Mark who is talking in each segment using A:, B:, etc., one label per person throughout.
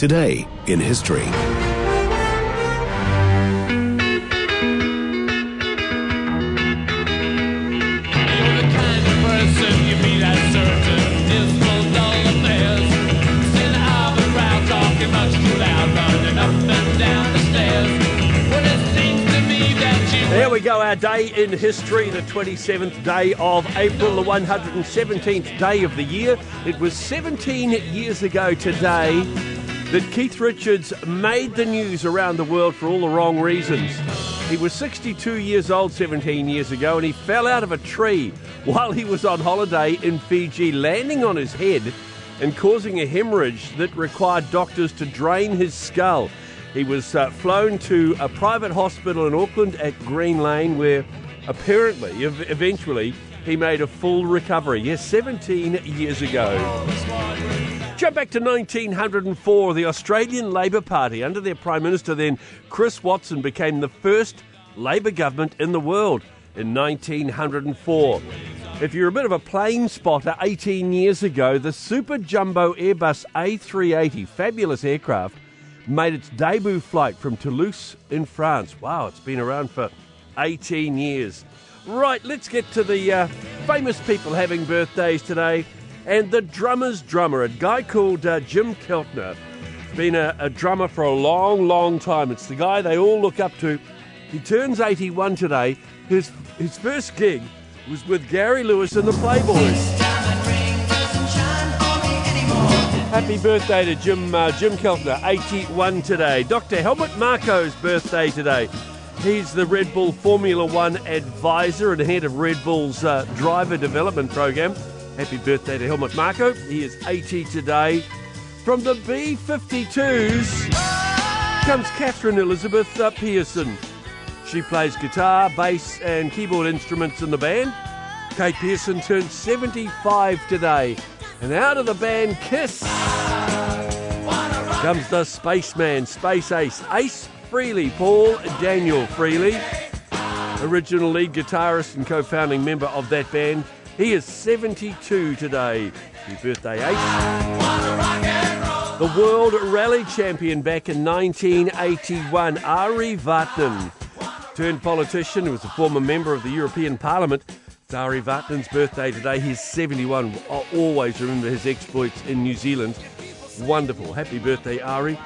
A: Today in history.
B: There we go, our day in history, the 27th day of April, the 117th day of the year. It was 17 years ago today that Keith Richards made the news around the world for all the wrong reasons. He was 62 years old 17 years ago and he fell out of a tree while he was on holiday in Fiji, landing on his head and causing a hemorrhage that required doctors to drain his skull. He was uh, flown to a private hospital in Auckland at Green Lane, where apparently, ev- eventually, he made a full recovery. Yes, 17 years ago. Jump back to 1904. The Australian Labor Party, under their Prime Minister then, Chris Watson, became the first Labor government in the world in 1904. If you're a bit of a plane spotter, 18 years ago, the super jumbo Airbus A380, fabulous aircraft, made its debut flight from Toulouse in France. Wow, it's been around for 18 years. Right, let's get to the uh, famous people having birthdays today. And the drummer's drummer, a guy called uh, Jim Keltner, been a, a drummer for a long, long time. It's the guy they all look up to. He turns 81 today. His, his first gig was with Gary Lewis and the Playboys. Happy birthday to Jim uh, Jim Keltner, 81 today. Dr. Helmut Marko's birthday today. He's the Red Bull Formula One advisor and head of Red Bull's uh, driver development program. Happy birthday to Helmut Marko. He is 80 today. From the B 52s comes Catherine Elizabeth uh, Pierson. She plays guitar, bass, and keyboard instruments in the band. Kate Pierson turns 75 today. And out of the band Kiss comes the spaceman, Space Ace, Ace Frehley, Paul Daniel Frehley, original lead guitarist and co founding member of that band. He is 72 today. Happy birthday, Ace. The World Rally Champion back in 1981, Ari Vatanen, turned politician who was a former member of the European Parliament. It's Ari Vatanen's birthday today. He's 71. I'll always remember his exploits in New Zealand. Wonderful. Happy birthday, Ari.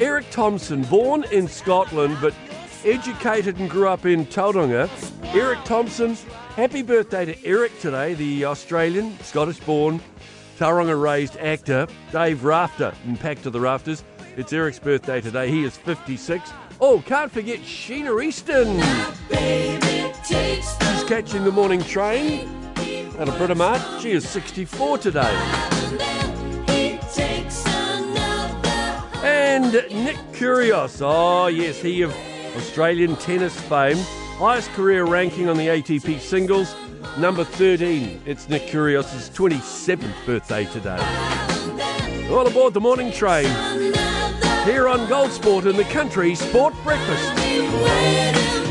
B: Erik Thomson, born in Scotland but educated and grew up in Tauranga. Erik Thomson, happy birthday to Erik today, the Australian, Scottish born, Tauranga raised actor. Dave Rafter in Packed to the Rafters. It's Erik's birthday today. He is 56. Oh, can't forget Sheena Easton. She's catching the morning train out of Britomart. She is 64 today. And Nick Kyrgios, oh ah, yes, he of Australian tennis fame, highest career ranking on the ATP singles, number 13. It's Nick Kyrgios' 27th birthday today. All aboard the morning train here on Gold Sport in the country sport breakfast.